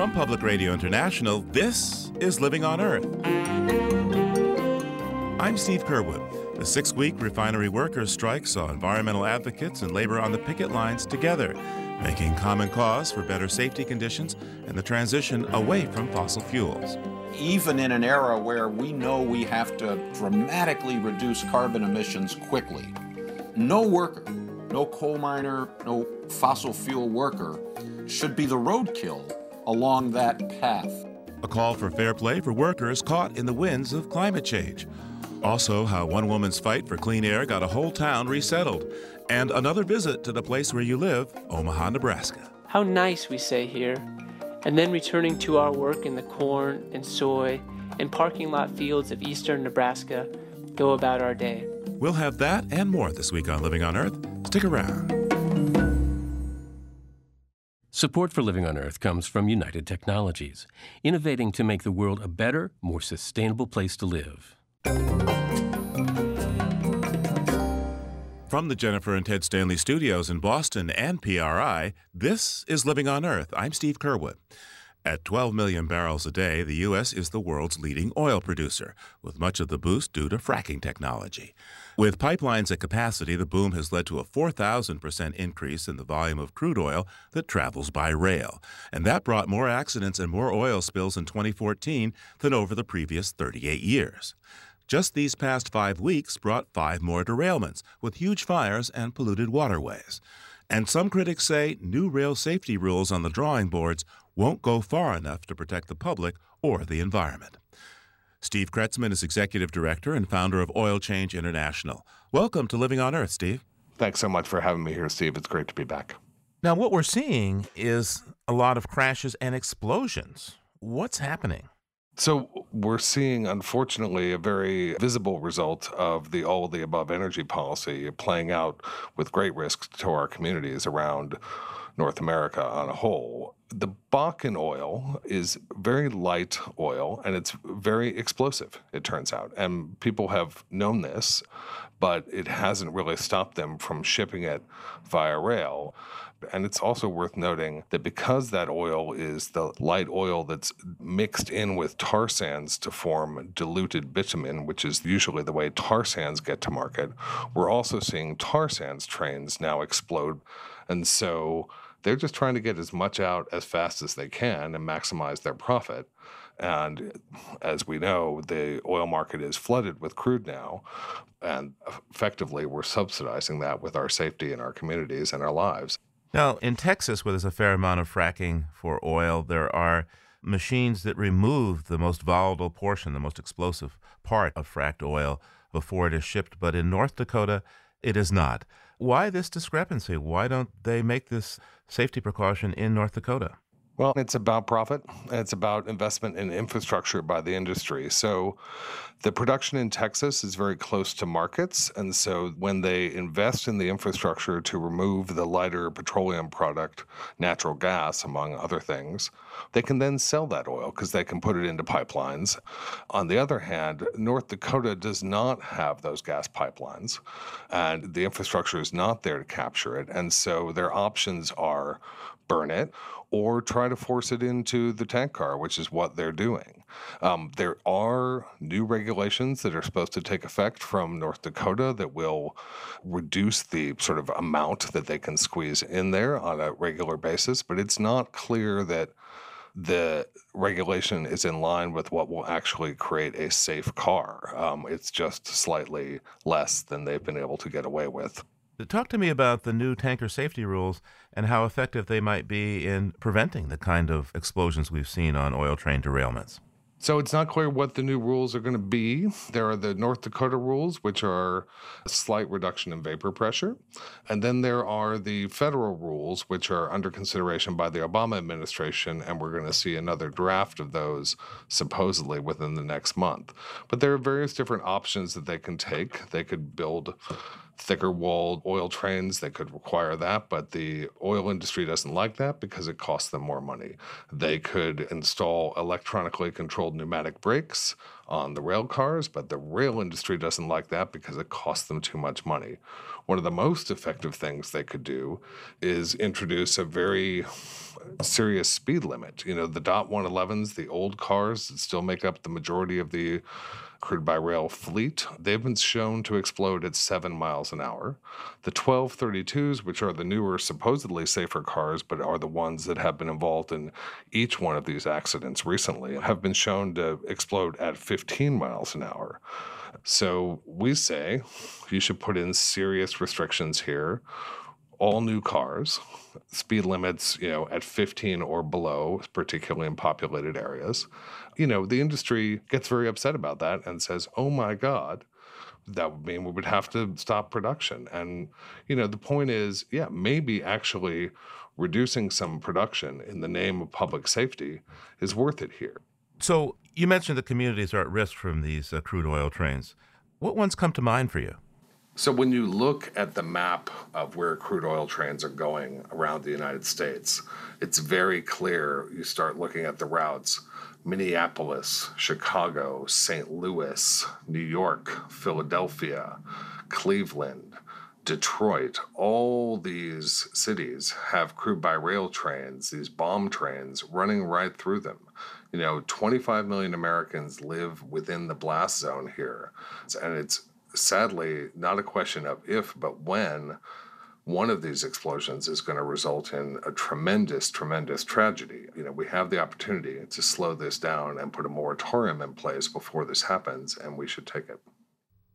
From Public Radio International, this is Living on Earth. I'm Steve Curwood. The six week refinery workers' strike saw environmental advocates and labor on the picket lines together, making common cause for better safety conditions and the transition away from fossil fuels. Even in an era where we know we have to dramatically reduce carbon emissions quickly, no worker, no coal miner, no fossil fuel worker should be the roadkill along that path. A call for fair play for workers caught in the winds of climate change. Also, how one woman's fight for clean air got a whole town resettled. And another visit to the place where you live, Omaha, Nebraska. How nice, we say here. And then returning to our work in the corn and soy and parking lot fields of eastern Nebraska, go about our day. We'll have that and more this week on Living on Earth. Stick around. Support for Living on Earth comes from United Technologies, innovating to make the world a better, more sustainable place to live. From the Jennifer and Ted Stanley studios in Boston and PRI, this is Living on Earth. I'm Steve Curwood. At 12 million barrels a day, the U.S. is the world's leading oil producer, with much of the boost due to fracking technology. With pipelines at capacity, the boom has led to a 4,000% increase in the volume of crude oil that travels by rail. And that brought more accidents and more oil spills in 2014 than over the previous 38 years. Just these past five weeks brought five more derailments, with huge fires and polluted waterways. And some critics say new rail safety rules on the drawing boards won't go far enough to protect the public or the environment. Steve Kretzmann is executive director and founder of Oil Change International. Welcome to Living on Earth, Steve. Thanks so much for having me here, Steve. It's great to be back. Now, what we're seeing is a lot of crashes and explosions. What's happening? So, we're seeing, unfortunately, a very visible result of the all of the above energy policy playing out with great risks to our communities around North America on a whole. The Bakken oil is very light oil and it's very explosive, it turns out. And people have known this, but it hasn't really stopped them from shipping it via rail. And it's also worth noting that because that oil is the light oil that's mixed in with tar sands to form diluted bitumen, which is usually the way tar sands get to market, we're also seeing tar sands trains now explode. And so they're just trying to get as much out as fast as they can and maximize their profit. And as we know, the oil market is flooded with crude now. And effectively, we're subsidizing that with our safety and our communities and our lives. Now, in Texas, where there's a fair amount of fracking for oil, there are machines that remove the most volatile portion, the most explosive part of fracked oil before it is shipped. But in North Dakota, it is not. Why this discrepancy? Why don't they make this safety precaution in North Dakota? Well, it's about profit. It's about investment in infrastructure by the industry. So the production in Texas is very close to markets. And so when they invest in the infrastructure to remove the lighter petroleum product, natural gas, among other things, they can then sell that oil because they can put it into pipelines. On the other hand, North Dakota does not have those gas pipelines, and the infrastructure is not there to capture it. And so their options are burn it or try to force it into the tank car, which is what they're doing. Um, there are new regulations that are supposed to take effect from North Dakota that will reduce the sort of amount that they can squeeze in there on a regular basis, but it's not clear that the regulation is in line with what will actually create a safe car. Um, it's just slightly less than they've been able to get away with. Talk to me about the new tanker safety rules and how effective they might be in preventing the kind of explosions we've seen on oil train derailments. So it's not clear what the new rules are going to be. There are the North Dakota rules, which are a slight reduction in vapor pressure. And then there are the federal rules, which are under consideration by the Obama administration. And we're going to see another draft of those supposedly within the next month. But there are various different options that they can take. They could build thicker walled oil trains that could require that, but the oil industry doesn't like that because it costs them more money. They could install electronically controlled pneumatic brakes on the rail cars, but the rail industry doesn't like that because it costs them too much money. One of the most effective things they could do is introduce a very serious speed limit. You know, the DOT 111s, the old cars that still make up the majority of the crude by rail fleet, they've been shown to explode at seven miles an hour. The 1232s, which are the newer, supposedly safer cars, but are the ones that have been involved in each one of these accidents recently, have been shown to explode at 15 miles an hour. So we say you should put in serious restrictions here. All new cars, speed limits, you know, at 15 or below, particularly in populated areas. You know, the industry gets very upset about that and says, "Oh my God." That would mean we would have to stop production. And, you know, the point is, yeah, maybe actually reducing some production in the name of public safety is worth it here. So you mentioned the communities are at risk from these uh, crude oil trains. What ones come to mind for you? So, when you look at the map of where crude oil trains are going around the United States, it's very clear. You start looking at the routes Minneapolis, Chicago, St. Louis, New York, Philadelphia, Cleveland, Detroit, all these cities have crude by rail trains, these bomb trains running right through them you know, 25 million Americans live within the blast zone here. And it's sadly not a question of if, but when one of these explosions is going to result in a tremendous, tremendous tragedy. You know, we have the opportunity to slow this down and put a moratorium in place before this happens, and we should take it.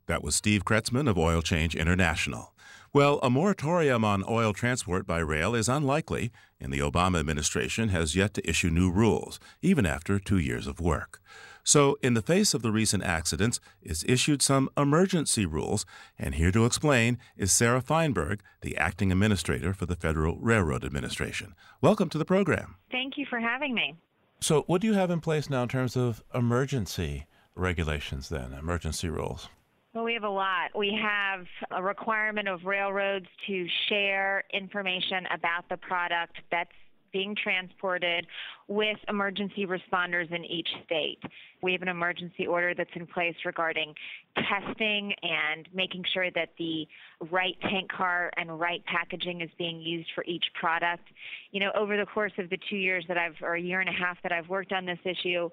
That was Steve Kretzmann of Oil Change International. Well, a moratorium on oil transport by rail is unlikely, and the Obama administration has yet to issue new rules, even after two years of work. So, in the face of the recent accidents, it's issued some emergency rules, and here to explain is Sarah Feinberg, the acting administrator for the Federal Railroad Administration. Welcome to the program. Thank you for having me. So, what do you have in place now in terms of emergency regulations, then, emergency rules? Well, we have a lot. We have a requirement of railroads to share information about the product that's being transported with emergency responders in each state. We have an emergency order that's in place regarding testing and making sure that the right tank car and right packaging is being used for each product. You know, over the course of the two years that I've, or a year and a half that I've worked on this issue,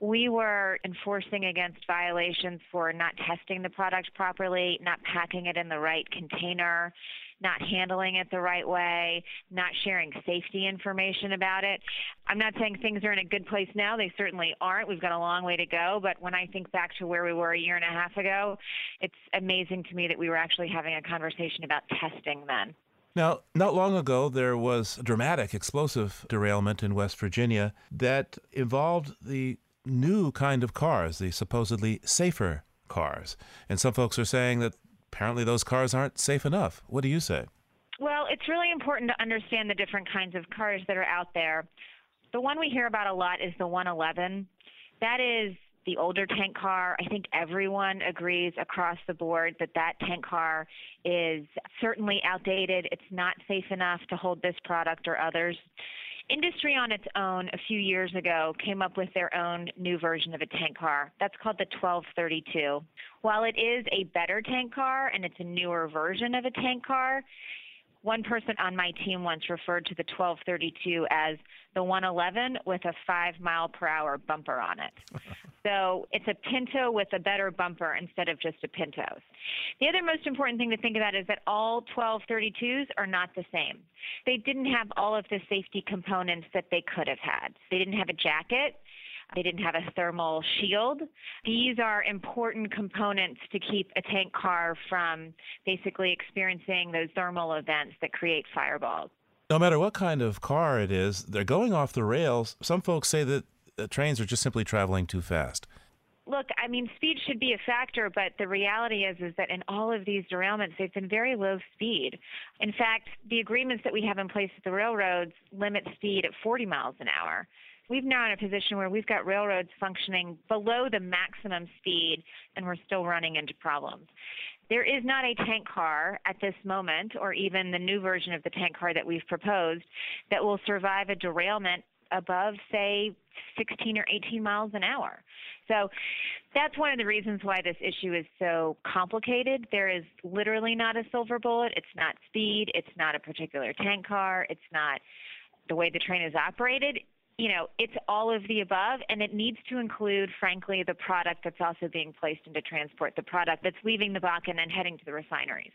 we were enforcing against violations for not testing the product properly, not packing it in the right container, not handling it the right way, not sharing safety information about it. I'm not saying things are in a good place now. They certainly aren't. We've got a long way to go. But when I think back to where we were a year and a half ago, it's amazing to me that we were actually having a conversation about testing then. Now, not long ago, there was a dramatic explosive derailment in West Virginia that involved the new kind of cars, the supposedly safer cars. And some folks are saying that apparently those cars aren't safe enough. What do you say? Well, it's really important to understand the different kinds of cars that are out there. The one we hear about a lot is the 111. That is the older tank car. I think everyone agrees across the board that that tank car is certainly outdated. It's not safe enough to hold this product or others. Industry on its own a few years ago came up with their own new version of a tank car. That's called the 1232. While it is a better tank car and it's a newer version of a tank car, one person on my team once referred to the 1232 as the 111 with a five mile per hour bumper on it. so it's a Pinto with a better bumper instead of just a Pinto. The other most important thing to think about is that all 1232s are not the same. They didn't have all of the safety components that they could have had. They didn't have a jacket. They didn't have a thermal shield. These are important components to keep a tank car from basically experiencing those thermal events that create fireballs. No matter what kind of car it is, they're going off the rails. Some folks say that the trains are just simply traveling too fast. Look, I mean, speed should be a factor, but the reality is is that in all of these derailments, they've been very low speed. In fact, the agreements that we have in place with the railroads limit speed at 40 miles an hour we've now in a position where we've got railroads functioning below the maximum speed and we're still running into problems. There is not a tank car at this moment, or even the new version of the tank car that we've proposed, that will survive a derailment above, say, 16 or 18 miles an hour. So that's one of the reasons why this issue is so complicated. There is literally not a silver bullet. It's not speed. It's not a particular tank car. It's not the way the train is operated, you know, it's all of the above, and it needs to include, frankly, the product that's also being placed into transport, the product that's leaving the Bakken and then heading to the refineries.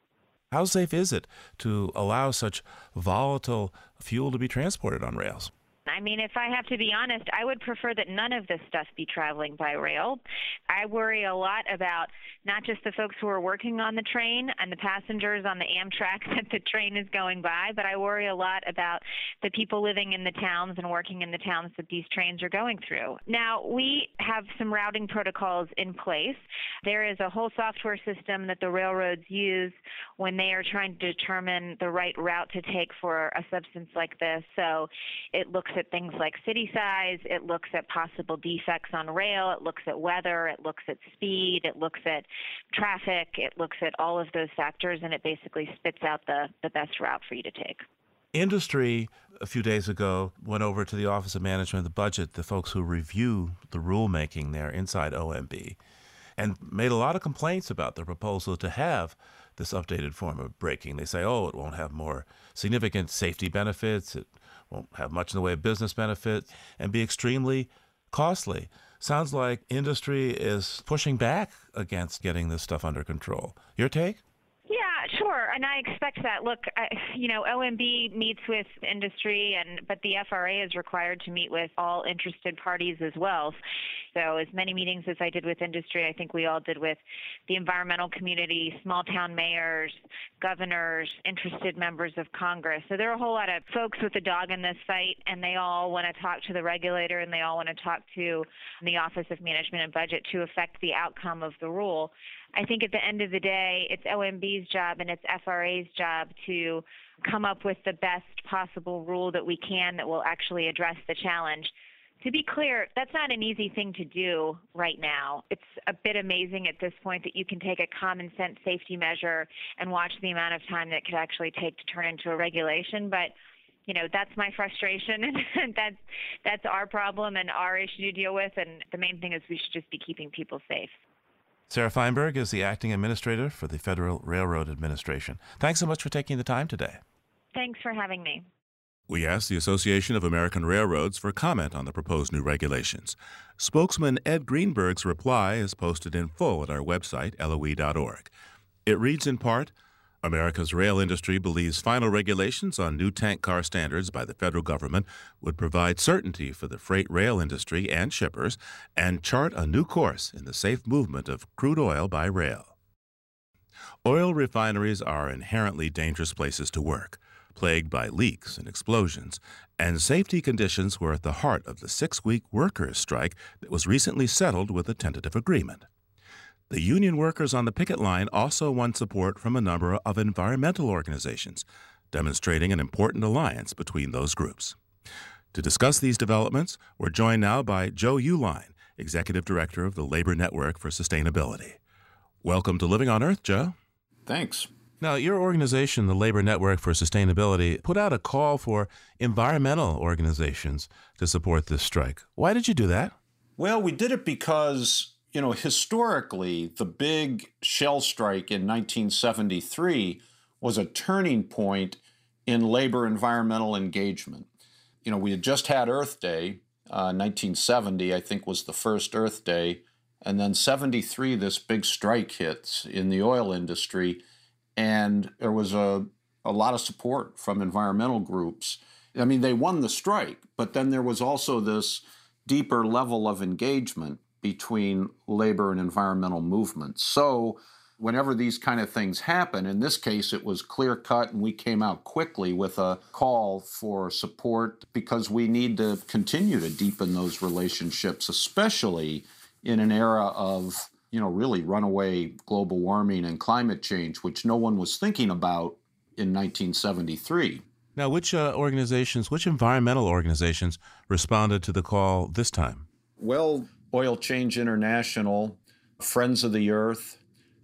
How safe is it to allow such volatile fuel to be transported on rails? I mean, if I have to be honest, I would prefer that none of this stuff be traveling by rail. I worry a lot about not just the folks who are working on the train and the passengers on the Amtrak that the train is going by, but I worry a lot about the people living in the towns and working in the towns that these trains are going through. Now, we have some routing protocols in place. There is a whole software system that the railroads use when they are trying to determine the right route to take for a substance like this. So it looks things like city size, it looks at possible defects on rail, it looks at weather, it looks at speed, it looks at traffic, it looks at all of those factors, and it basically spits out the, the best route for you to take. Industry a few days ago went over to the Office of Management of the Budget, the folks who review the rulemaking there inside OMB, and made a lot of complaints about the proposal to have this updated form of braking. They say, oh, it won't have more significant safety benefits, it won't have much in the way of business benefits, and be extremely costly. Sounds like industry is pushing back against getting this stuff under control. Your take? Sure, and I expect that. Look, I, you know, OMB meets with industry, and but the FRA is required to meet with all interested parties as well. So, as many meetings as I did with industry, I think we all did with the environmental community, small town mayors, governors, interested members of Congress. So, there are a whole lot of folks with a dog in this fight, and they all want to talk to the regulator and they all want to talk to the Office of Management and Budget to affect the outcome of the rule. I think at the end of the day, it's OMB's job and it's FRA's job to come up with the best possible rule that we can that will actually address the challenge. To be clear, that's not an easy thing to do right now. It's a bit amazing at this point that you can take a common sense safety measure and watch the amount of time that it could actually take to turn into a regulation. But you know that's my frustration and that's that's our problem and our issue to deal with and the main thing is we should just be keeping people safe Sarah Feinberg is the acting administrator for the Federal Railroad Administration. Thanks so much for taking the time today. Thanks for having me. We asked the Association of American Railroads for comment on the proposed new regulations. Spokesman Ed Greenberg's reply is posted in full at our website, loe.org. It reads in part America's rail industry believes final regulations on new tank car standards by the federal government would provide certainty for the freight rail industry and shippers and chart a new course in the safe movement of crude oil by rail. Oil refineries are inherently dangerous places to work, plagued by leaks and explosions, and safety conditions were at the heart of the six week workers' strike that was recently settled with a tentative agreement. The union workers on the picket line also won support from a number of environmental organizations, demonstrating an important alliance between those groups. To discuss these developments, we're joined now by Joe Uehlein, Executive Director of the Labor Network for Sustainability. Welcome to Living on Earth, Joe. Thanks. Now, your organization, the Labor Network for Sustainability, put out a call for environmental organizations to support this strike. Why did you do that? Well, we did it because you know, historically, the big Shell strike in 1973 was a turning point in labor environmental engagement. You know, we had just had Earth Day. Uh, 1970, I think, was the first Earth Day. And then 73, this big strike hits in the oil industry. And there was a, a lot of support from environmental groups. I mean, they won the strike, but then there was also this deeper level of engagement between labor and environmental movements. So, whenever these kind of things happen, in this case, it was clear cut, and we came out quickly with a call for support because we need to continue to deepen those relationships, especially in an era of you know really runaway global warming and climate change, which no one was thinking about in 1973. Now, which uh, organizations, which environmental organizations responded to the call this time? Well, Oil Change International, Friends of the Earth,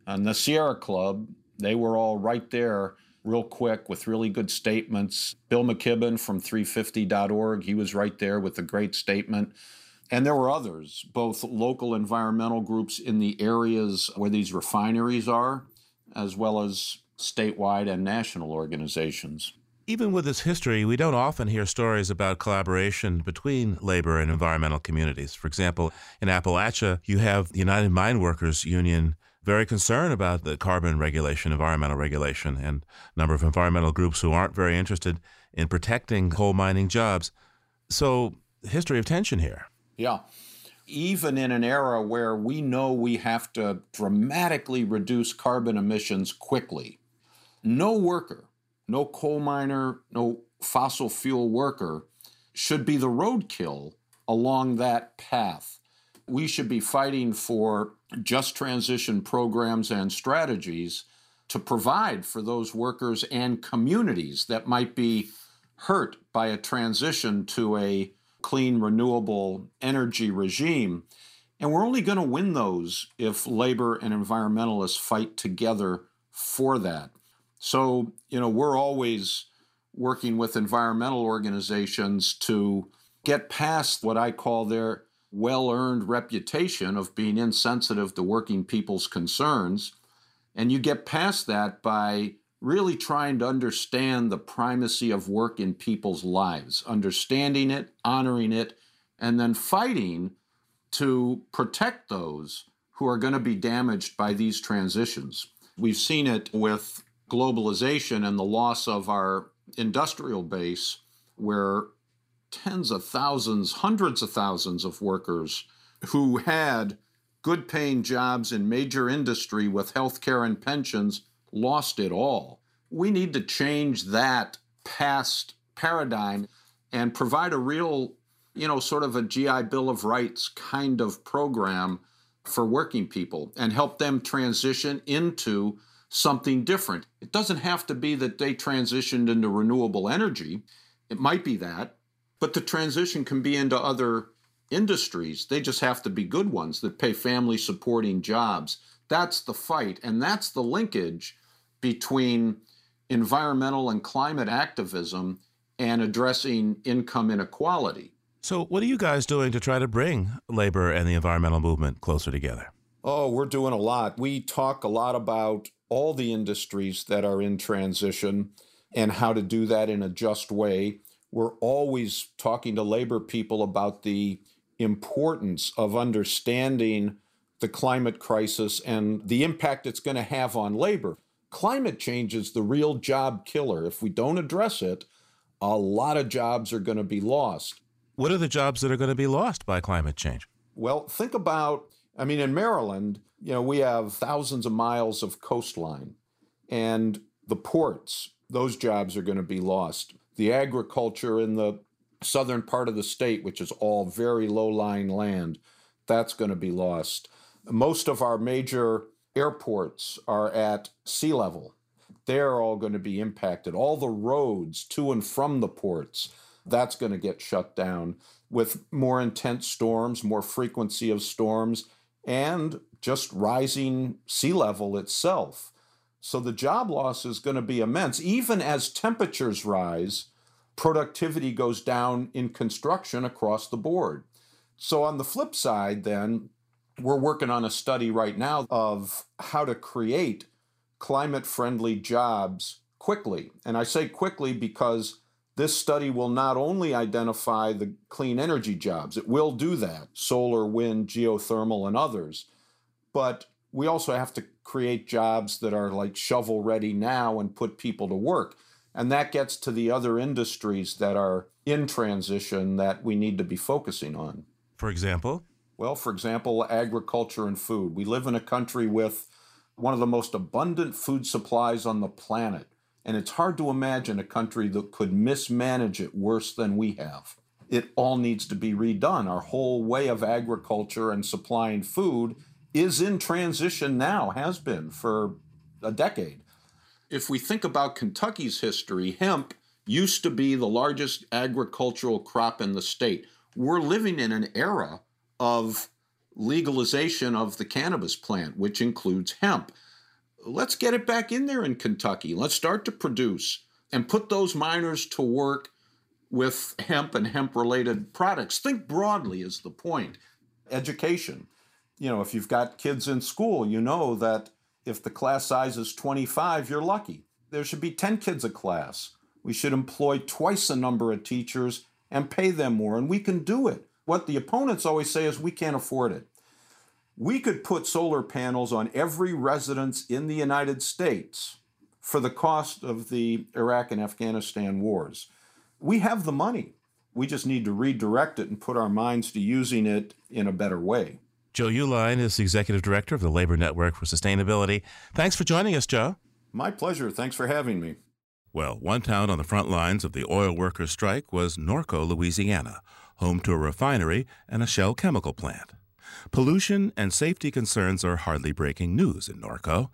uh, and the Sierra Club, they were all right there real quick with really good statements. Bill McKibben from 350.org, he was right there with a great statement. And there were others, both local environmental groups in the areas where these refineries are, as well as statewide and national organizations. Even with this history, we don't often hear stories about collaboration between labor and environmental communities. For example, in Appalachia, you have the United Mine Workers Union very concerned about the carbon regulation, environmental regulation, and a number of environmental groups who aren't very interested in protecting coal mining jobs. So, history of tension here. Yeah. Even in an era where we know we have to dramatically reduce carbon emissions quickly, no worker, no coal miner, no fossil fuel worker should be the roadkill along that path. We should be fighting for just transition programs and strategies to provide for those workers and communities that might be hurt by a transition to a clean, renewable energy regime. And we're only going to win those if labor and environmentalists fight together for that. So, you know, we're always working with environmental organizations to get past what I call their well earned reputation of being insensitive to working people's concerns. And you get past that by really trying to understand the primacy of work in people's lives, understanding it, honoring it, and then fighting to protect those who are going to be damaged by these transitions. We've seen it with globalization and the loss of our industrial base, where tens of thousands, hundreds of thousands of workers who had good paying jobs in major industry with health care and pensions lost it all. We need to change that past paradigm and provide a real, you know, sort of a GI Bill of Rights kind of program for working people and help them transition into something different. It doesn't have to be that they transitioned into renewable energy. It might be that, but the transition can be into other industries. They just have to be good ones that pay family supporting jobs. That's the fight. And that's the linkage between environmental and climate activism and addressing income inequality. So, what are you guys doing to try to bring labor and the environmental movement closer together? Oh, we're doing a lot. We talk a lot about all the industries that are in transition and how to do that in a just way. We're always talking to labor people about the importance of understanding the climate crisis and the impact it's going to have on labor. Climate change is the real job killer. If we don't address it, a lot of jobs are going to be lost. What are the jobs that are going to be lost by climate change? Well, think about I mean, in Maryland, you know, we have thousands of miles of coastline, and the ports, those jobs are going to be lost. The agriculture in the southern part of the state, which is all very low lying land, that's going to be lost. Most of our major airports are at sea level. They're all going to be impacted. All the roads to and from the ports, that's going to get shut down with more intense storms, more frequency of storms and just rising sea level itself. So the job loss is going to be immense. Even as temperatures rise, productivity goes down in construction across the board. So, on the flip side, then, we're working on a study right now of how to create climate friendly jobs quickly. And I say quickly because this study will not only identify the clean energy jobs, it will do that solar, wind, geothermal, and others. But we also have to create jobs that are like shovel ready now and put people to work. And that gets to the other industries that are in transition that we need to be focusing on. For example? Well, for example, agriculture and food. We live in a country with one of the most abundant food supplies on the planet. And it's hard to imagine a country that could mismanage it worse than we have. It all needs to be redone. Our whole way of agriculture and supplying food is in transition now, has been for a decade. If we think about Kentucky's history, hemp used to be the largest agricultural crop in the state. We're living in an era of legalization of the cannabis plant, which includes hemp let's get it back in there in Kentucky. Let's start to produce and put those miners to work with hemp and hemp related products. Think broadly is the point. Education. You know, if you've got kids in school, you know that if the class size is 25, you're lucky. There should be 10 kids a class. We should employ twice the number of teachers and pay them more, and we can do it. What the opponents always say is we can't afford it. We could put solar panels on every residence in the United States for the cost of the Iraq and Afghanistan wars. We have the money. We just need to redirect it and put our minds to using it in a better way. Joe Uehlein is the Executive Director of the Labor Network for Sustainability. Thanks for joining us, Joe. My pleasure. Thanks for having me. Well, one town on the front lines of the oil workers' strike was Norco, Louisiana, home to a refinery and a Shell chemical plant. Pollution and safety concerns are hardly breaking news in Norco.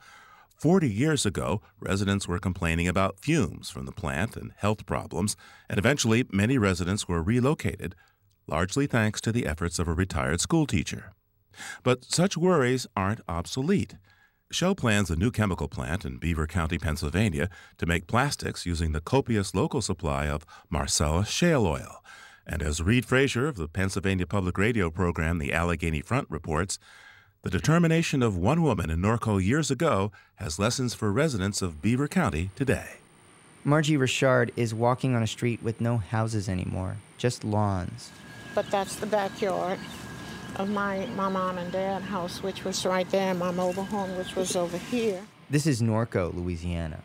Forty years ago, residents were complaining about fumes from the plant and health problems, and eventually many residents were relocated, largely thanks to the efforts of a retired schoolteacher. But such worries aren't obsolete. Shell plans a new chemical plant in Beaver County, Pennsylvania, to make plastics using the copious local supply of Marcellus shale oil. And as Reid Frazier of the Pennsylvania Public Radio program The Allegheny Front reports, the determination of one woman in Norco years ago has lessons for residents of Beaver County today. Margie Richard is walking on a street with no houses anymore, just lawns. But that's the backyard of my, my mom and dad house, which was right there, and my mobile home, which was over here. This is Norco, Louisiana.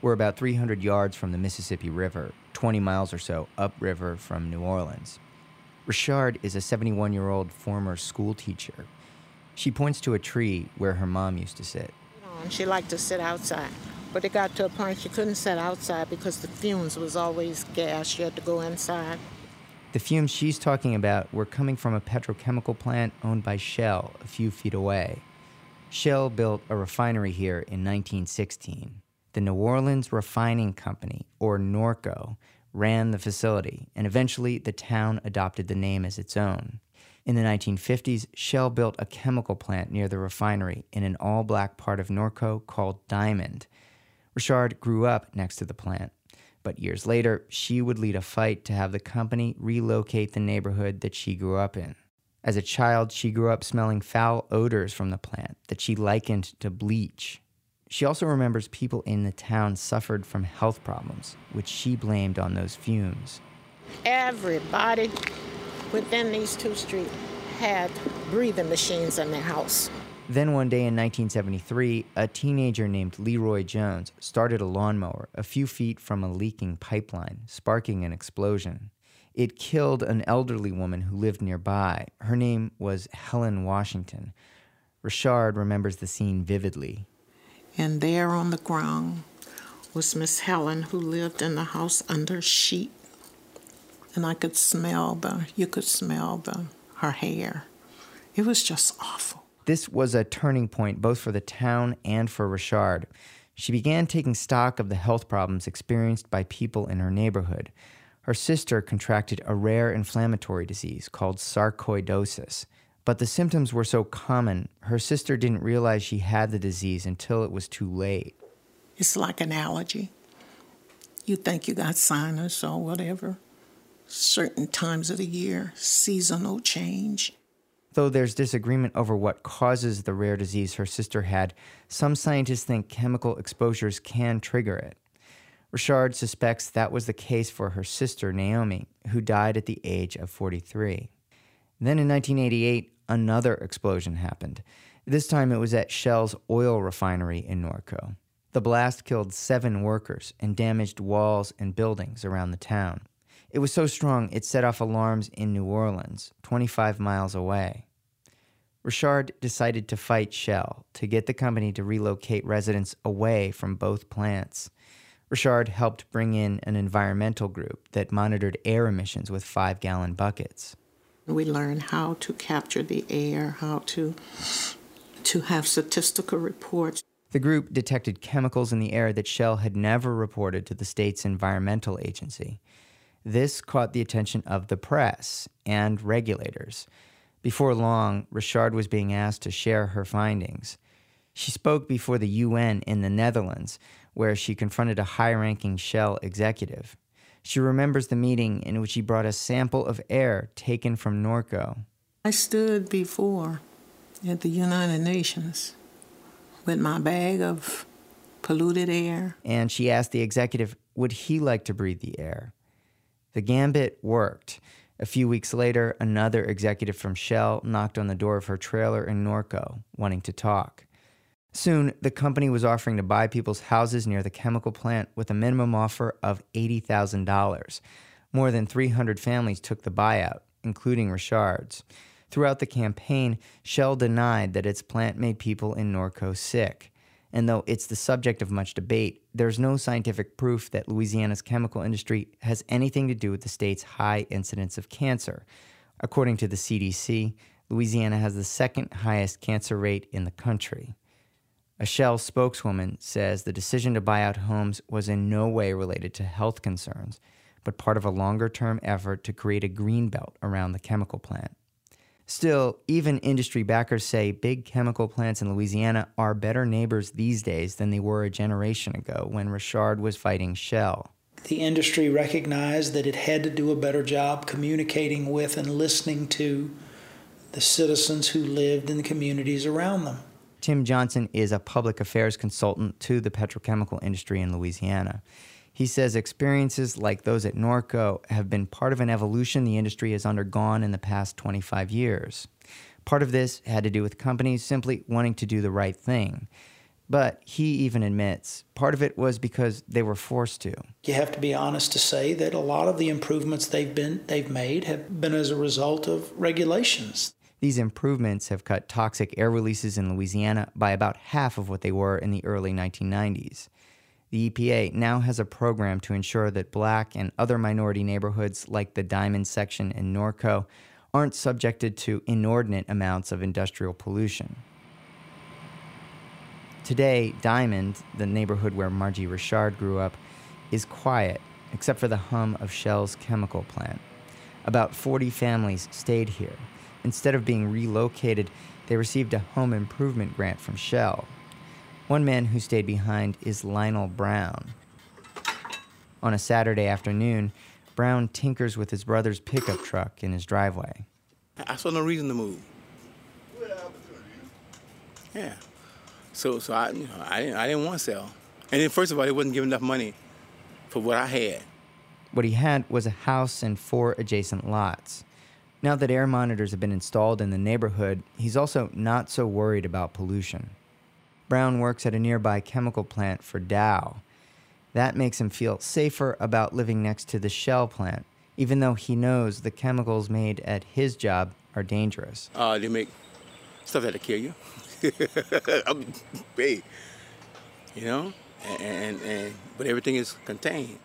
We're about 300 yards from the Mississippi River, 20 miles or so upriver from New Orleans. Richard is a 71 year old former school teacher. She points to a tree where her mom used to sit. She liked to sit outside. But it got to a point she couldn't sit outside because the fumes was always gas. She had to go inside. The fumes she's talking about were coming from a petrochemical plant owned by Shell a few feet away. Shell built a refinery here in 1916. The New Orleans Refining Company, or Norco, ran the facility, and eventually the town adopted the name as its own. In the 1950s, Shell built a chemical plant near the refinery in an all black part of Norco called Diamond. Richard grew up next to the plant, but years later, she would lead a fight to have the company relocate the neighborhood that she grew up in. As a child, she grew up smelling foul odors from the plant that she likened to bleach. She also remembers people in the town suffered from health problems, which she blamed on those fumes. Everybody within these two streets had breathing machines in their house. Then one day in 1973, a teenager named Leroy Jones started a lawnmower a few feet from a leaking pipeline, sparking an explosion. It killed an elderly woman who lived nearby. Her name was Helen Washington. Richard remembers the scene vividly. And there on the ground was Miss Helen, who lived in the house under sheet. And I could smell the, you could smell the, her hair. It was just awful. This was a turning point both for the town and for Richard. She began taking stock of the health problems experienced by people in her neighborhood. Her sister contracted a rare inflammatory disease called sarcoidosis. But the symptoms were so common, her sister didn't realize she had the disease until it was too late. It's like an allergy. You think you got sinus or whatever. Certain times of the year, seasonal change. Though there's disagreement over what causes the rare disease her sister had, some scientists think chemical exposures can trigger it. Richard suspects that was the case for her sister, Naomi, who died at the age of 43. Then in 1988, another explosion happened. This time it was at Shell's oil refinery in Norco. The blast killed seven workers and damaged walls and buildings around the town. It was so strong it set off alarms in New Orleans, 25 miles away. Richard decided to fight Shell to get the company to relocate residents away from both plants. Richard helped bring in an environmental group that monitored air emissions with five gallon buckets. We learn how to capture the air, how to, to have statistical reports. The group detected chemicals in the air that Shell had never reported to the state's environmental agency. This caught the attention of the press and regulators. Before long, Richard was being asked to share her findings. She spoke before the UN in the Netherlands, where she confronted a high ranking Shell executive. She remembers the meeting in which he brought a sample of air taken from Norco. I stood before at the United Nations with my bag of polluted air. And she asked the executive, would he like to breathe the air? The gambit worked. A few weeks later, another executive from Shell knocked on the door of her trailer in Norco, wanting to talk. Soon, the company was offering to buy people's houses near the chemical plant with a minimum offer of $80,000. More than 300 families took the buyout, including Richard's. Throughout the campaign, Shell denied that its plant made people in Norco sick. And though it's the subject of much debate, there's no scientific proof that Louisiana's chemical industry has anything to do with the state's high incidence of cancer. According to the CDC, Louisiana has the second highest cancer rate in the country. A Shell spokeswoman says the decision to buy out homes was in no way related to health concerns, but part of a longer term effort to create a green belt around the chemical plant. Still, even industry backers say big chemical plants in Louisiana are better neighbors these days than they were a generation ago when Richard was fighting Shell. The industry recognized that it had to do a better job communicating with and listening to the citizens who lived in the communities around them. Tim Johnson is a public affairs consultant to the petrochemical industry in Louisiana. He says experiences like those at Norco have been part of an evolution the industry has undergone in the past 25 years. Part of this had to do with companies simply wanting to do the right thing. But he even admits part of it was because they were forced to. You have to be honest to say that a lot of the improvements they've been they've made have been as a result of regulations. These improvements have cut toxic air releases in Louisiana by about half of what they were in the early 1990s. The EPA now has a program to ensure that black and other minority neighborhoods like the Diamond section in Norco aren't subjected to inordinate amounts of industrial pollution. Today, Diamond, the neighborhood where Margie Richard grew up, is quiet except for the hum of Shell's chemical plant. About 40 families stayed here Instead of being relocated, they received a home improvement grant from Shell. One man who stayed behind is Lionel Brown. On a Saturday afternoon, Brown tinkers with his brother's pickup truck in his driveway. I saw no reason to move. Yeah. So, so I, you know, I didn't, I didn't want to sell. And then, first of all, they wasn't giving enough money for what I had. What he had was a house and four adjacent lots. Now that air monitors have been installed in the neighborhood, he's also not so worried about pollution. Brown works at a nearby chemical plant for Dow. That makes him feel safer about living next to the Shell plant, even though he knows the chemicals made at his job are dangerous. Uh, they make stuff that'll kill you. hey, you know, and, and, and but everything is contained.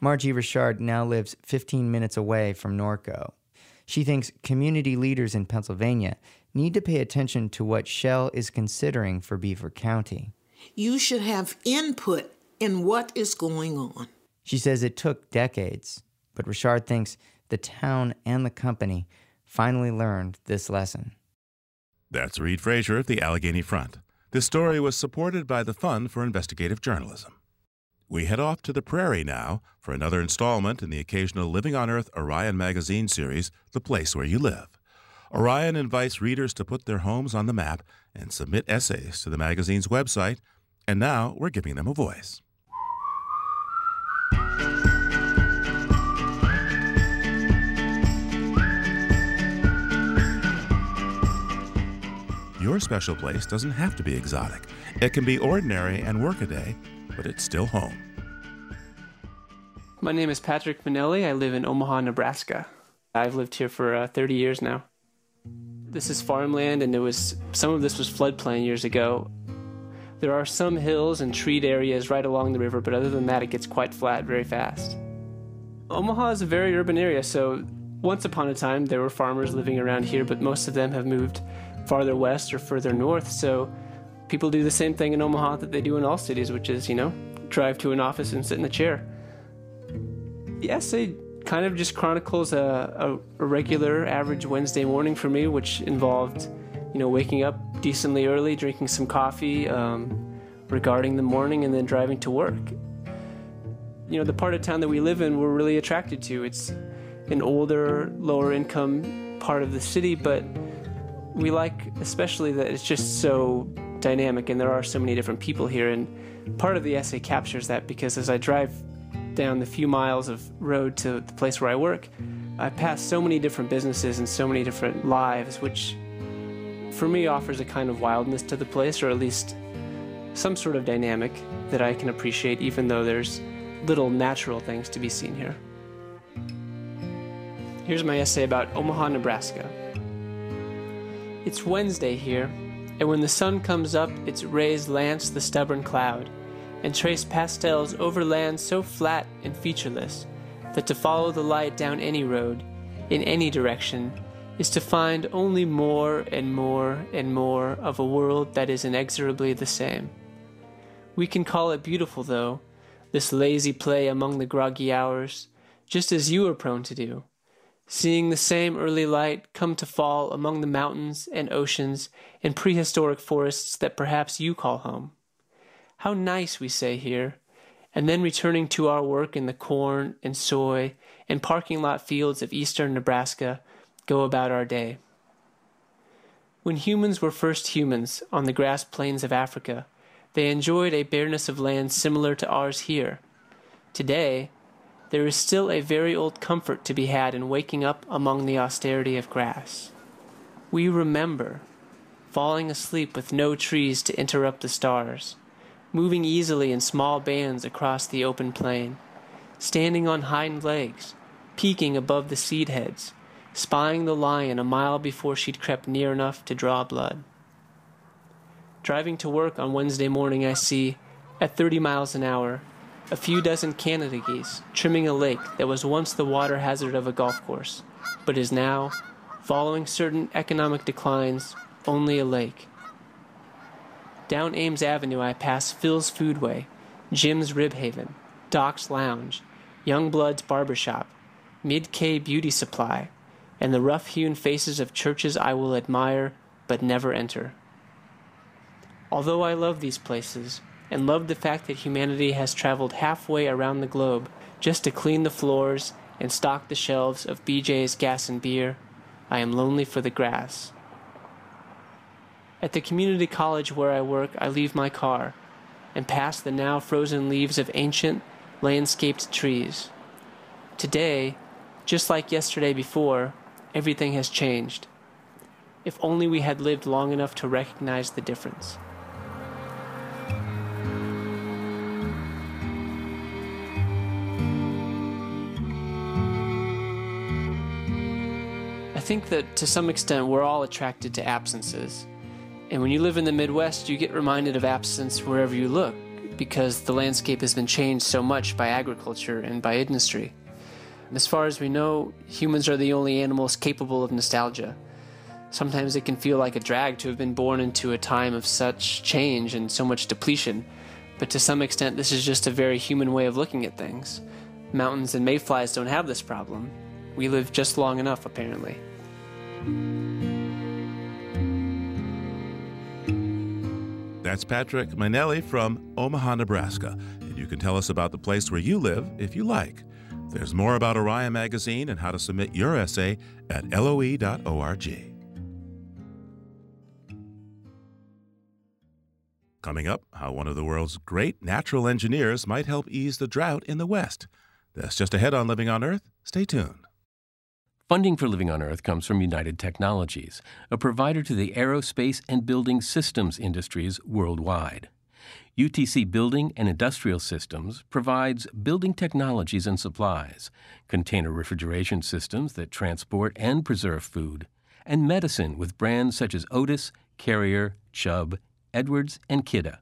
Margie Richard now lives 15 minutes away from Norco. She thinks community leaders in Pennsylvania need to pay attention to what Shell is considering for Beaver County. You should have input in what is going on. She says it took decades, but Richard thinks the town and the company finally learned this lesson. That's Reid Frazier of the Allegheny Front. This story was supported by the Fund for Investigative Journalism. We head off to the prairie now for another installment in the occasional Living on Earth Orion magazine series, The Place Where You Live. Orion invites readers to put their homes on the map and submit essays to the magazine's website, and now we're giving them a voice. Your special place doesn't have to be exotic. It can be ordinary and workaday but it's still home. My name is Patrick Manelli. I live in Omaha, Nebraska. I've lived here for uh, 30 years now. This is farmland, and it was some of this was floodplain years ago. There are some hills and treed areas right along the river, but other than that, it gets quite flat very fast. Omaha is a very urban area, so once upon a time there were farmers living around here, but most of them have moved farther west or further north, so people do the same thing in Omaha that they do in all cities, which is, you know, drive to an office and sit in a chair. The essay kind of just chronicles a, a, a, regular, average Wednesday morning for me, which involved, you know, waking up decently early, drinking some coffee, um, regarding the morning, and then driving to work. You know, the part of town that we live in, we're really attracted to. It's an older, lower income part of the city, but we like especially that it's just so dynamic and there are so many different people here and part of the essay captures that because as i drive down the few miles of road to the place where I work, I pass so many different businesses and so many different lives, which for me offers a kind of wildness to the place, or at least some sort of dynamic that I can appreciate, even though there's little natural things to be seen here. Here's my essay about Omaha, Nebraska. It's Wednesday here, and when the sun comes up, its rays lance the stubborn cloud and trace pastels over land so flat and featureless that to follow the light down any road, in any direction, is to find only more and more and more of a world that is inexorably the same. We can call it beautiful, though, this lazy play among the groggy hours, just as you are prone to do, seeing the same early light come to fall among the mountains and oceans and prehistoric forests that perhaps you call home. How nice, we say here, and then returning to our work in the corn and soy and parking lot fields of eastern Nebraska, go about our day. When humans were first humans on the grass plains of Africa, they enjoyed a bareness of land similar to ours here. Today, there is still a very old comfort to be had in waking up among the austerity of grass. We remember falling asleep with no trees to interrupt the stars moving easily in small bands across the open plain, standing on hind legs, peeking above the seed heads, spying the lion a mile before she'd crept near enough to draw blood. Driving to work on Wednesday morning, I see, at 30 miles an hour, a few dozen Canada geese trimming a lake that was once the water hazard of a golf course, but is now, following certain economic declines, only a lake. Down Ames Avenue, I pass Phil's Foodway, Jim's Rib Haven, Doc's Lounge, Youngblood's Barbershop, Mid K Beauty Supply, and the rough hewn faces of churches I will admire but never enter. Although I love these places, and love the fact that humanity has traveled halfway around the globe just to clean the floors and stock the shelves of BJ's gas and beer, I am lonely for the grass at the community college where I work, I leave my car and pass the now frozen leaves of ancient, landscaped trees. Today, just like yesterday before, everything has changed. If only we had lived long enough to recognize the difference. Think that to some extent we're all attracted to absences. And when you live in the Midwest, you get reminded of absence wherever you look because the landscape has been changed so much by agriculture and by industry. As far as we know, humans are the only animals capable of nostalgia. Sometimes it can feel like a drag to have been born into a time of such change and so much depletion, but to some extent, this is just a very human way of looking at things. Mountains and mayflies don't have this problem. We live just long enough, apparently. That's Patrick Mainelli from Omaha, Nebraska. And you can tell us about the place where you live if you like. There's more about Orion Magazine and how to submit your essay at loe.org. Coming up, how one of the world's great natural engineers might help ease the drought in the West. That's just ahead on Living on Earth. Stay tuned. Funding for Living on Earth comes from United Technologies, a provider to the aerospace and building systems industries worldwide. UTC Building and Industrial Systems provides building technologies and supplies, container refrigeration systems that transport and preserve food, and medicine with brands such as Otis, Carrier, Chubb, Edwards, and Kidde.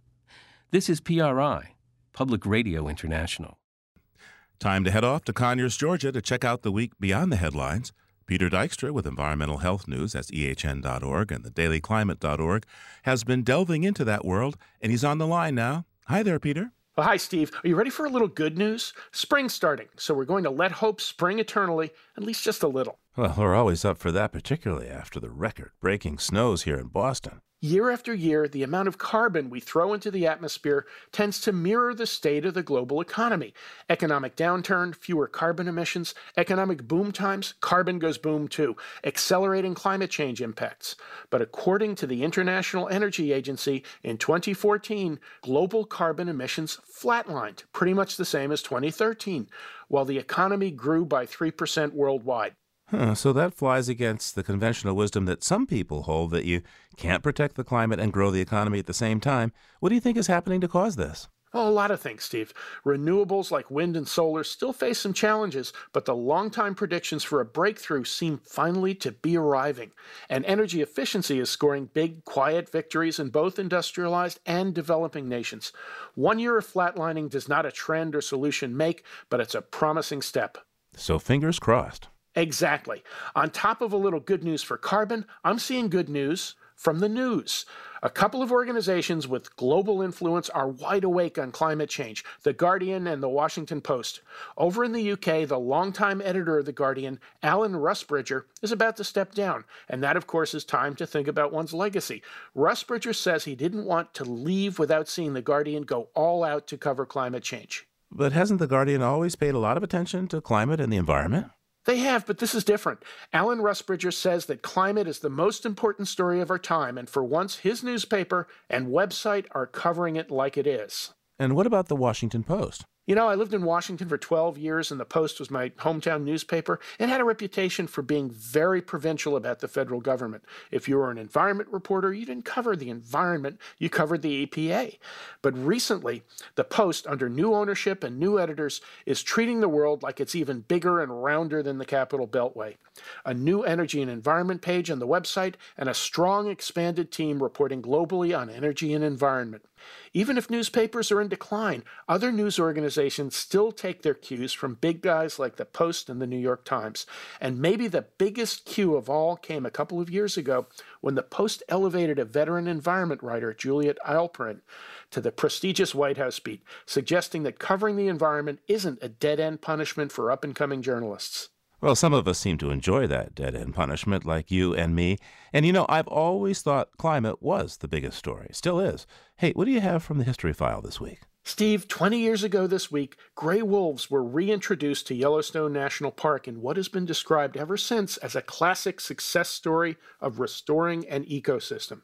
This is PRI, Public Radio International. Time to head off to Conyers, Georgia to check out the week beyond the headlines. Peter Dykstra with Environmental Health News, that's ehn.org and thedailyclimate.org, has been delving into that world, and he's on the line now. Hi there, Peter. Well, hi, Steve. Are you ready for a little good news? Spring's starting, so we're going to let hope spring eternally at least just a little. Well, we're always up for that, particularly after the record breaking snows here in Boston. Year after year, the amount of carbon we throw into the atmosphere tends to mirror the state of the global economy. Economic downturn, fewer carbon emissions, economic boom times, carbon goes boom too, accelerating climate change impacts. But according to the International Energy Agency, in 2014, global carbon emissions flatlined, pretty much the same as 2013, while the economy grew by 3% worldwide. Huh, so that flies against the conventional wisdom that some people hold that you can't protect the climate and grow the economy at the same time. What do you think is happening to cause this? Well, a lot of things, Steve. Renewables like wind and solar still face some challenges, but the long-time predictions for a breakthrough seem finally to be arriving. And energy efficiency is scoring big, quiet victories in both industrialized and developing nations. One year of flatlining does not a trend or solution make, but it's a promising step. So fingers crossed. Exactly. On top of a little good news for carbon, I'm seeing good news from the news. A couple of organizations with global influence are wide awake on climate change The Guardian and The Washington Post. Over in the UK, the longtime editor of The Guardian, Alan Rusbridger, is about to step down, and that, of course, is time to think about one's legacy. Rusbridger says he didn't want to leave without seeing The Guardian go all out to cover climate change. But hasn't The Guardian always paid a lot of attention to climate and the environment? They have, but this is different. Alan Rusbridger says that climate is the most important story of our time, and for once, his newspaper and website are covering it like it is. And what about the Washington Post? You know, I lived in Washington for 12 years, and the Post was my hometown newspaper. It had a reputation for being very provincial about the federal government. If you were an environment reporter, you didn't cover the environment, you covered the EPA. But recently, the Post, under new ownership and new editors, is treating the world like it's even bigger and rounder than the Capitol Beltway. A new energy and environment page on the website, and a strong, expanded team reporting globally on energy and environment. Even if newspapers are in decline, other news organizations still take their cues from big guys like the Post and the New York Times. And maybe the biggest cue of all came a couple of years ago when the Post elevated a veteran environment writer, Juliet Eilperin, to the prestigious White House beat, suggesting that covering the environment isn't a dead end punishment for up and coming journalists. Well, some of us seem to enjoy that dead end punishment, like you and me. And you know, I've always thought climate was the biggest story. Still is. Hey, what do you have from the history file this week? Steve, 20 years ago this week, gray wolves were reintroduced to Yellowstone National Park in what has been described ever since as a classic success story of restoring an ecosystem.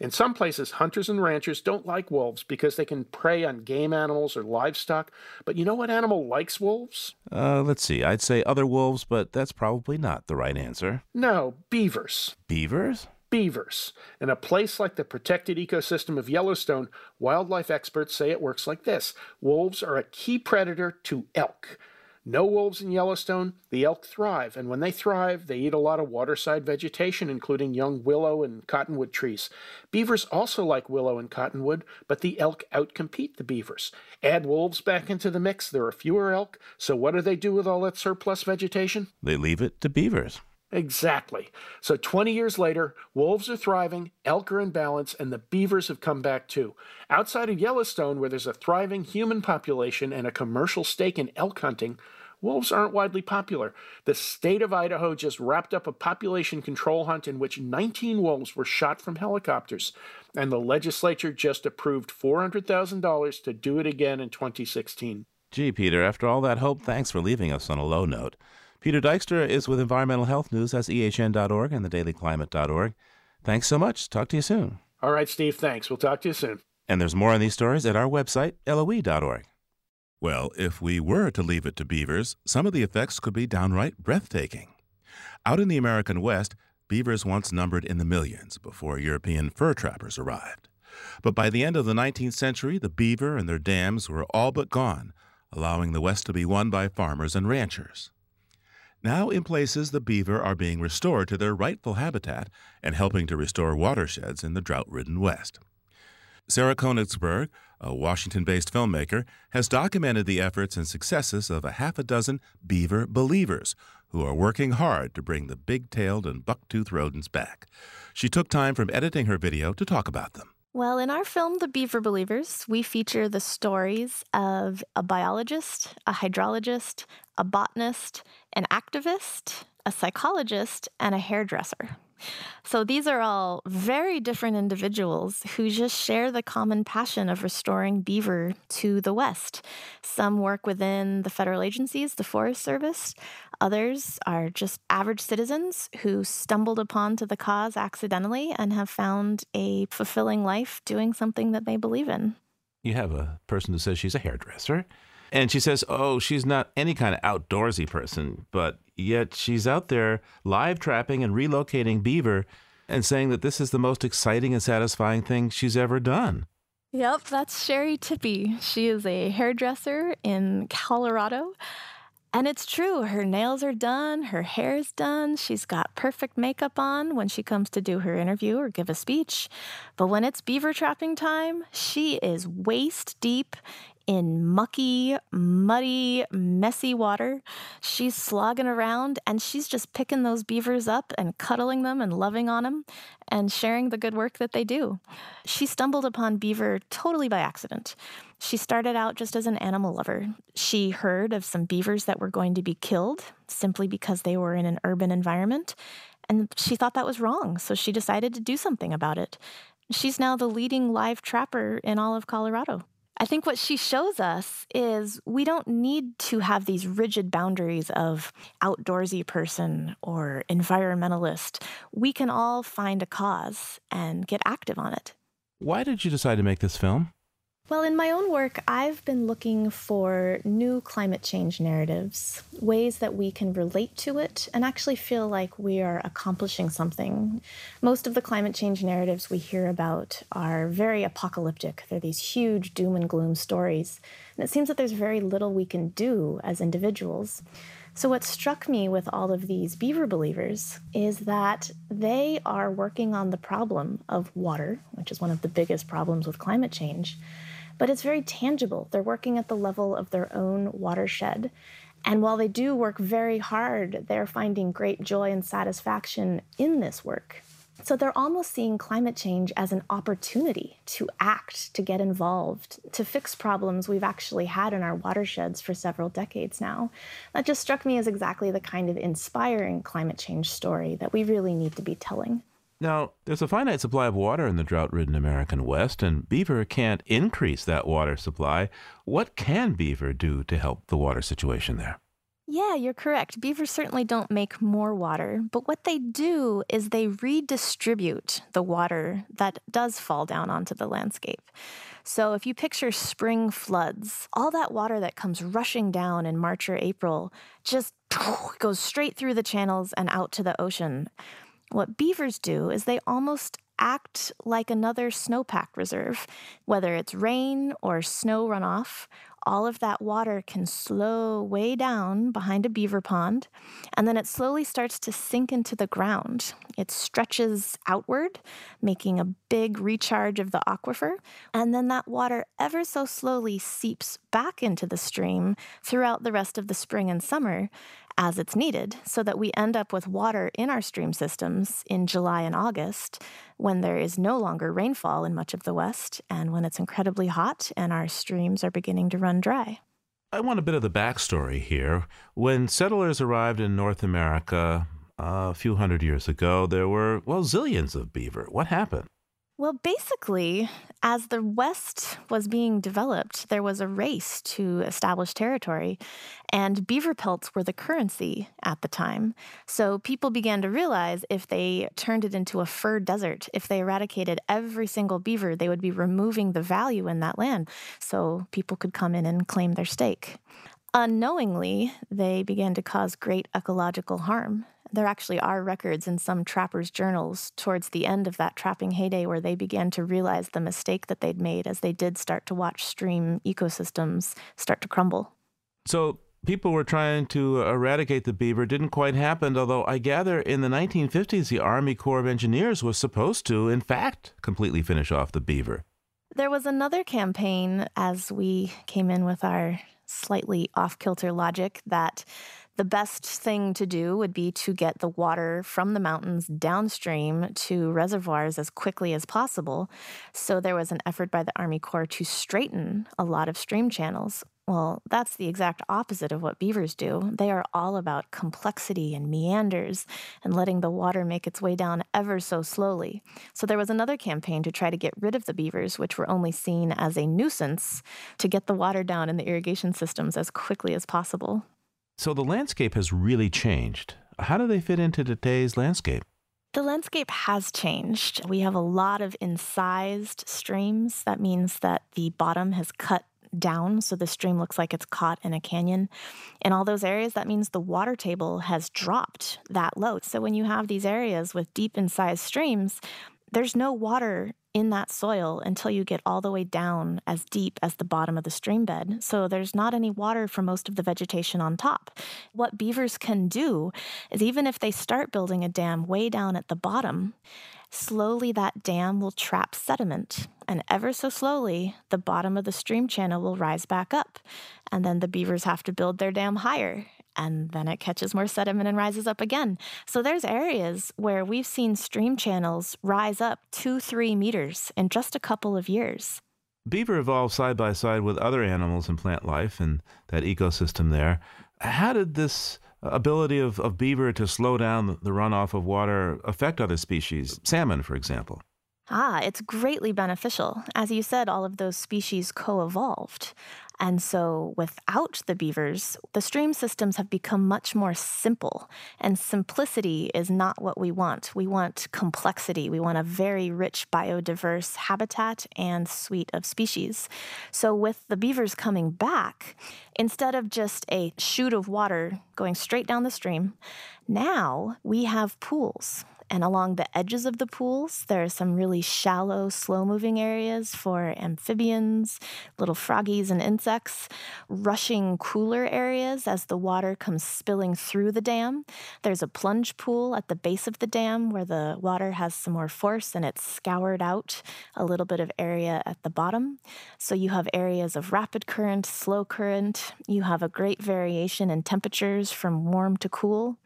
In some places, hunters and ranchers don't like wolves because they can prey on game animals or livestock. But you know what animal likes wolves? Uh, let's see. I'd say other wolves, but that's probably not the right answer. No, beavers. Beavers? Beavers. In a place like the protected ecosystem of Yellowstone, wildlife experts say it works like this wolves are a key predator to elk. No wolves in Yellowstone, the elk thrive, and when they thrive, they eat a lot of waterside vegetation, including young willow and cottonwood trees. Beavers also like willow and cottonwood, but the elk outcompete the beavers. Add wolves back into the mix, there are fewer elk, so what do they do with all that surplus vegetation? They leave it to beavers. Exactly. So 20 years later, wolves are thriving, elk are in balance, and the beavers have come back too. Outside of Yellowstone, where there's a thriving human population and a commercial stake in elk hunting, wolves aren't widely popular. The state of Idaho just wrapped up a population control hunt in which 19 wolves were shot from helicopters, and the legislature just approved $400,000 to do it again in 2016. Gee, Peter, after all that hope, thanks for leaving us on a low note. Peter Dykstra is with Environmental Health News. That's ehn.org and thedailyclimate.org. Thanks so much. Talk to you soon. All right, Steve. Thanks. We'll talk to you soon. And there's more on these stories at our website, loe.org. Well, if we were to leave it to beavers, some of the effects could be downright breathtaking. Out in the American West, beavers once numbered in the millions before European fur trappers arrived. But by the end of the 19th century, the beaver and their dams were all but gone, allowing the West to be won by farmers and ranchers. Now, in places, the beaver are being restored to their rightful habitat and helping to restore watersheds in the drought ridden West. Sarah Koenigsberg, a Washington based filmmaker, has documented the efforts and successes of a half a dozen beaver believers who are working hard to bring the big tailed and buck toothed rodents back. She took time from editing her video to talk about them. Well, in our film, The Beaver Believers, we feature the stories of a biologist, a hydrologist, a botanist, an activist, a psychologist, and a hairdresser. So these are all very different individuals who just share the common passion of restoring beaver to the West. Some work within the federal agencies, the Forest Service. Others are just average citizens who stumbled upon to the cause accidentally and have found a fulfilling life doing something that they believe in. You have a person who says she's a hairdresser. And she says, oh, she's not any kind of outdoorsy person, but yet she's out there live trapping and relocating beaver and saying that this is the most exciting and satisfying thing she's ever done. Yep, that's Sherri Tippie. She is a hairdresser in Colorado. And it's true, her nails are done, her hair's done, she's got perfect makeup on when she comes to do her interview or give a speech. But when it's beaver trapping time, she is waist deep in mucky, muddy, messy water. She's slogging around and she's just picking those beavers up and cuddling them and loving on them and sharing the good work that they do. She stumbled upon beaver totally by accident. She started out just as an animal lover. She heard of some beavers that were going to be killed simply because they were in an urban environment. And she thought that was wrong, so she decided to do something about it. She's now the leading live trapper in all of Colorado. I think what she shows us is we don't need to have these rigid boundaries of outdoorsy person or environmentalist. We can all find a cause and get active on it. Why did you decide to make this film? Well, in my own work, I've been looking for new climate change narratives, ways that we can relate to it and actually feel like we are accomplishing something. Most of the climate change narratives we hear about are very apocalyptic. They're these huge doom and gloom stories. And it seems that there's very little we can do as individuals. So, what struck me with all of these beaver believers is that they are working on the problem of water, which is one of the biggest problems with climate change but it's very tangible. They're working at the level of their own watershed. And while they do work very hard, they're finding great joy and satisfaction in this work. So they're almost seeing climate change as an opportunity to act, to get involved, to fix problems we've actually had in our watersheds for several decades now. That just struck me as exactly the kind of inspiring climate change story that we really need to be telling. Now, there's a finite supply of water in the drought ridden American West, and beaver can't increase that water supply. What can beaver do to help the water situation there? Yeah, you're correct. Beavers certainly don't make more water, but what they do is they redistribute the water that does fall down onto the landscape. So if you picture spring floods, all that water that comes rushing down in March or April just goes straight through the channels and out to the ocean. What beavers do is they almost act like another snowpack reserve. Whether it's rain or snow runoff, all of that water can slow way down behind a beaver pond, and then it slowly starts to sink into the ground. It stretches outward, making a big recharge of the aquifer, and then that water ever so slowly seeps back into the stream throughout the rest of the spring and summer as it's needed so that we end up with water in our stream systems in July and August when there is no longer rainfall in much of the West and when it's incredibly hot and our streams are beginning to run dry. I want a bit of the backstory here. When settlers arrived in North America uh, a few hundred years ago, there were, well, zillions of beaver. What happened? Well, basically, as the West was being developed, there was a race to establish territory, and beaver pelts were the currency at the time. So people began to realize if they turned it into a fur desert, if they eradicated every single beaver, they would be removing the value in that land. So people could come in and claim their stake. Unknowingly, they began to cause great ecological harm there actually are records in some trappers' journals towards the end of that trapping heyday where they began to realize the mistake that they'd made as they did start to watch stream ecosystems start to crumble. So, people were trying to eradicate the beaver. Didn't quite happen, although I gather in the 1950s, the Army Corps of Engineers was supposed to, in fact, completely finish off the beaver. There was another campaign as we came in with our slightly off kilter logic that The best thing to do would be to get the water from the mountains downstream to reservoirs as quickly as possible. So there was an effort by the Army Corps to straighten a lot of stream channels. Well, that's the exact opposite of what beavers do. They are all about complexity and meanders and letting the water make its way down ever so slowly. So there was another campaign to try to get rid of the beavers, which were only seen as a nuisance, to get the water down in the irrigation systems as quickly as possible. So the landscape has really changed. How do they fit into today's landscape? The landscape has changed. We have a lot of incised streams. That means that the bottom has cut down so the stream looks like it's caught in a canyon. In all those areas, that means the water table has dropped that low. So when you have these areas with deep incised streams, there's no water in that soil until you get all the way down as deep as the bottom of the stream bed. So there's not any water for most of the vegetation on top. What beavers can do is even if they start building a dam way down at the bottom, slowly that dam will trap sediment. And ever so slowly, the bottom of the stream channel will rise back up. And then the beavers have to build their dam higher and then it catches more sediment and rises up again. So there's areas where we've seen stream channels rise up two, three meters in just a couple of years. Beaver evolved side by side with other animals and plant life in that ecosystem there. How did this ability of, of beaver to slow down the runoff of water affect other species, salmon, for example? Ah, it's greatly beneficial. As you said, all of those species co evolved. And so, without the beavers, the stream systems have become much more simple. And simplicity is not what we want. We want complexity. We want a very rich biodiverse habitat and suite of species. So, with the beavers coming back, instead of just a chute of water going straight down the stream, now we have pools and along the edges of the pools, there are some really shallow, slow moving areas for amphibians, little froggies, and insects, rushing cooler areas as the water comes spilling through the dam. There's a plunge pool at the base of the dam where the water has some more force and it's scoured out a little bit of area at the bottom. So you have areas of rapid current, slow current. You have a great variation in temperatures from warm to cool.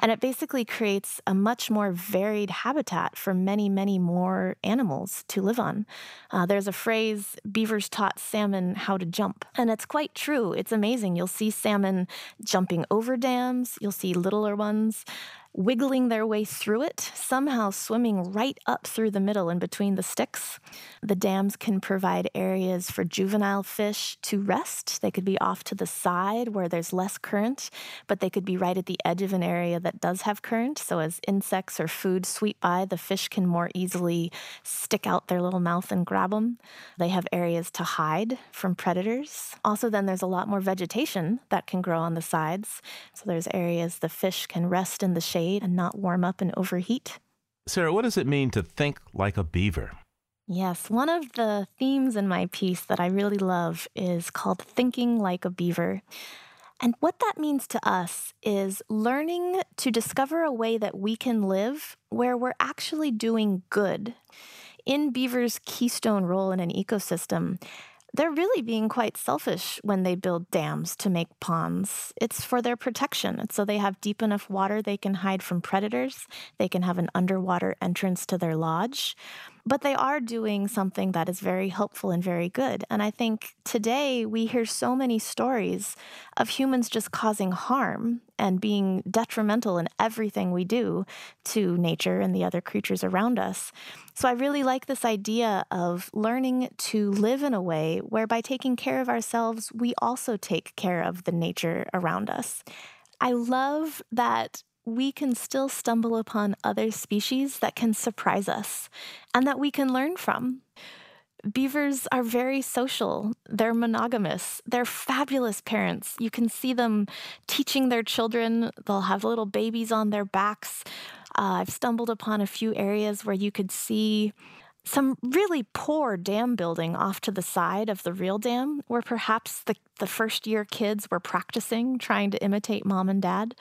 And it basically creates a much more varied habitat for many, many more animals to live on. Uh, there's a phrase beavers taught salmon how to jump, and it's quite true. It's amazing. You'll see salmon jumping over dams, you'll see littler ones wiggling their way through it, somehow swimming right up through the middle and between the sticks. The dams can provide areas for juvenile fish to rest. They could be off to the side where there's less current, but they could be right at the edge of an area that does have current. So as insects or food sweep by, the fish can more easily stick out their little mouth and grab them. They have areas to hide from predators. Also, then there's a lot more vegetation that can grow on the sides. So there's areas the fish can rest in the shade shade and not warm up and overheat. Sarah, what does it mean to think like a beaver? Yes, one of the themes in my piece that I really love is called Thinking Like a Beaver. And what that means to us is learning to discover a way that we can live where we're actually doing good. In beavers' keystone role in an ecosystem, they're really being quite selfish when they build dams to make ponds. It's for their protection. So they have deep enough water they can hide from predators. They can have an underwater entrance to their lodge. But they are doing something that is very helpful and very good. And I think today we hear so many stories of humans just causing harm and being detrimental in everything we do to nature and the other creatures around us. So I really like this idea of learning to live in a way where by taking care of ourselves, we also take care of the nature around us. I love that we can still stumble upon other species that can surprise us and that we can learn from. Beavers are very social. They're monogamous. They're fabulous parents. You can see them teaching their children. They'll have little babies on their backs. Uh, I've stumbled upon a few areas where you could see some really poor dam building off to the side of the real dam, where perhaps the, the first year kids were practicing, trying to imitate mom and dad.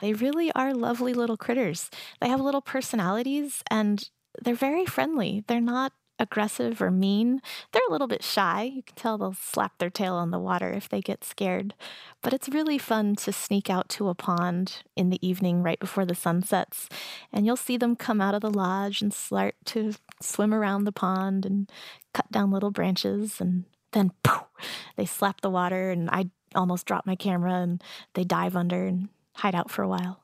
They really are lovely little critters. They have little personalities and they're very friendly. They're not aggressive or mean. They're a little bit shy. You can tell they'll slap their tail on the water if they get scared. But it's really fun to sneak out to a pond in the evening right before the sun sets. And you'll see them come out of the lodge and start to swim around the pond and cut down little branches. And then poof, they slap the water. And I almost drop my camera and they dive under and hide out for a while.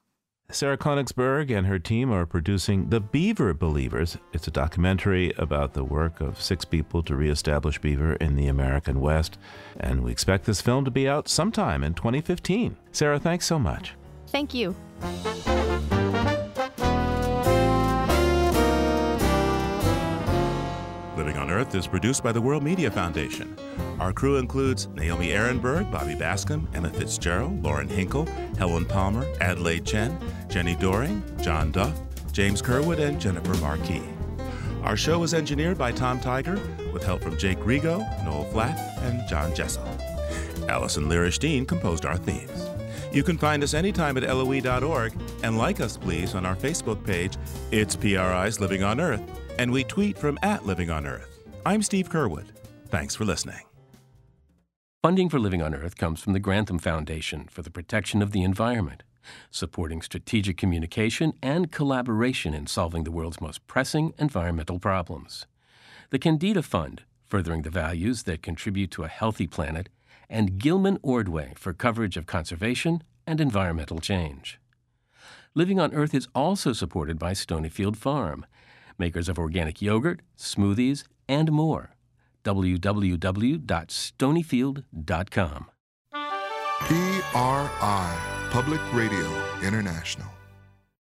Sarah Koenigsberg and her team are producing The Beaver Believers. It's a documentary about the work of six people to reestablish beaver in the American West. And we expect this film to be out sometime in 2015. Sarah, thanks so much. Thank you. Living on Earth is produced by the World Media Foundation. Our crew includes Naomi Arenberg, Bobby Bascomb, Emma Fitzgerald, Lauren Hinkel, Helen Palmer, Adelaide Chen, Jenni Doering, John Duff, James Curwood, and Jennifer Marquis. Our show was engineered by Tom Tiger with help from Jake Rego, Noel Flatt, and John Jessel. Allison Lirish-Dean composed our themes. You can find us anytime at LOE.org and like us, please, on our Facebook page, It's PRI's Living on Earth, and we tweet from at Living on Earth. I'm Steve Curwood. Thanks for listening. Funding for Living on Earth comes from the Grantham Foundation for the Protection of the Environment, supporting strategic communication and collaboration in solving the world's most pressing environmental problems. The Kendeda Fund, furthering the values that contribute to a healthy planet, and Gilman Ordway for coverage of conservation and environmental change. Living on Earth is also supported by Stonyfield Farm, makers of organic yogurt, smoothies, and more. www.stonyfield.com. PRI, Public Radio International.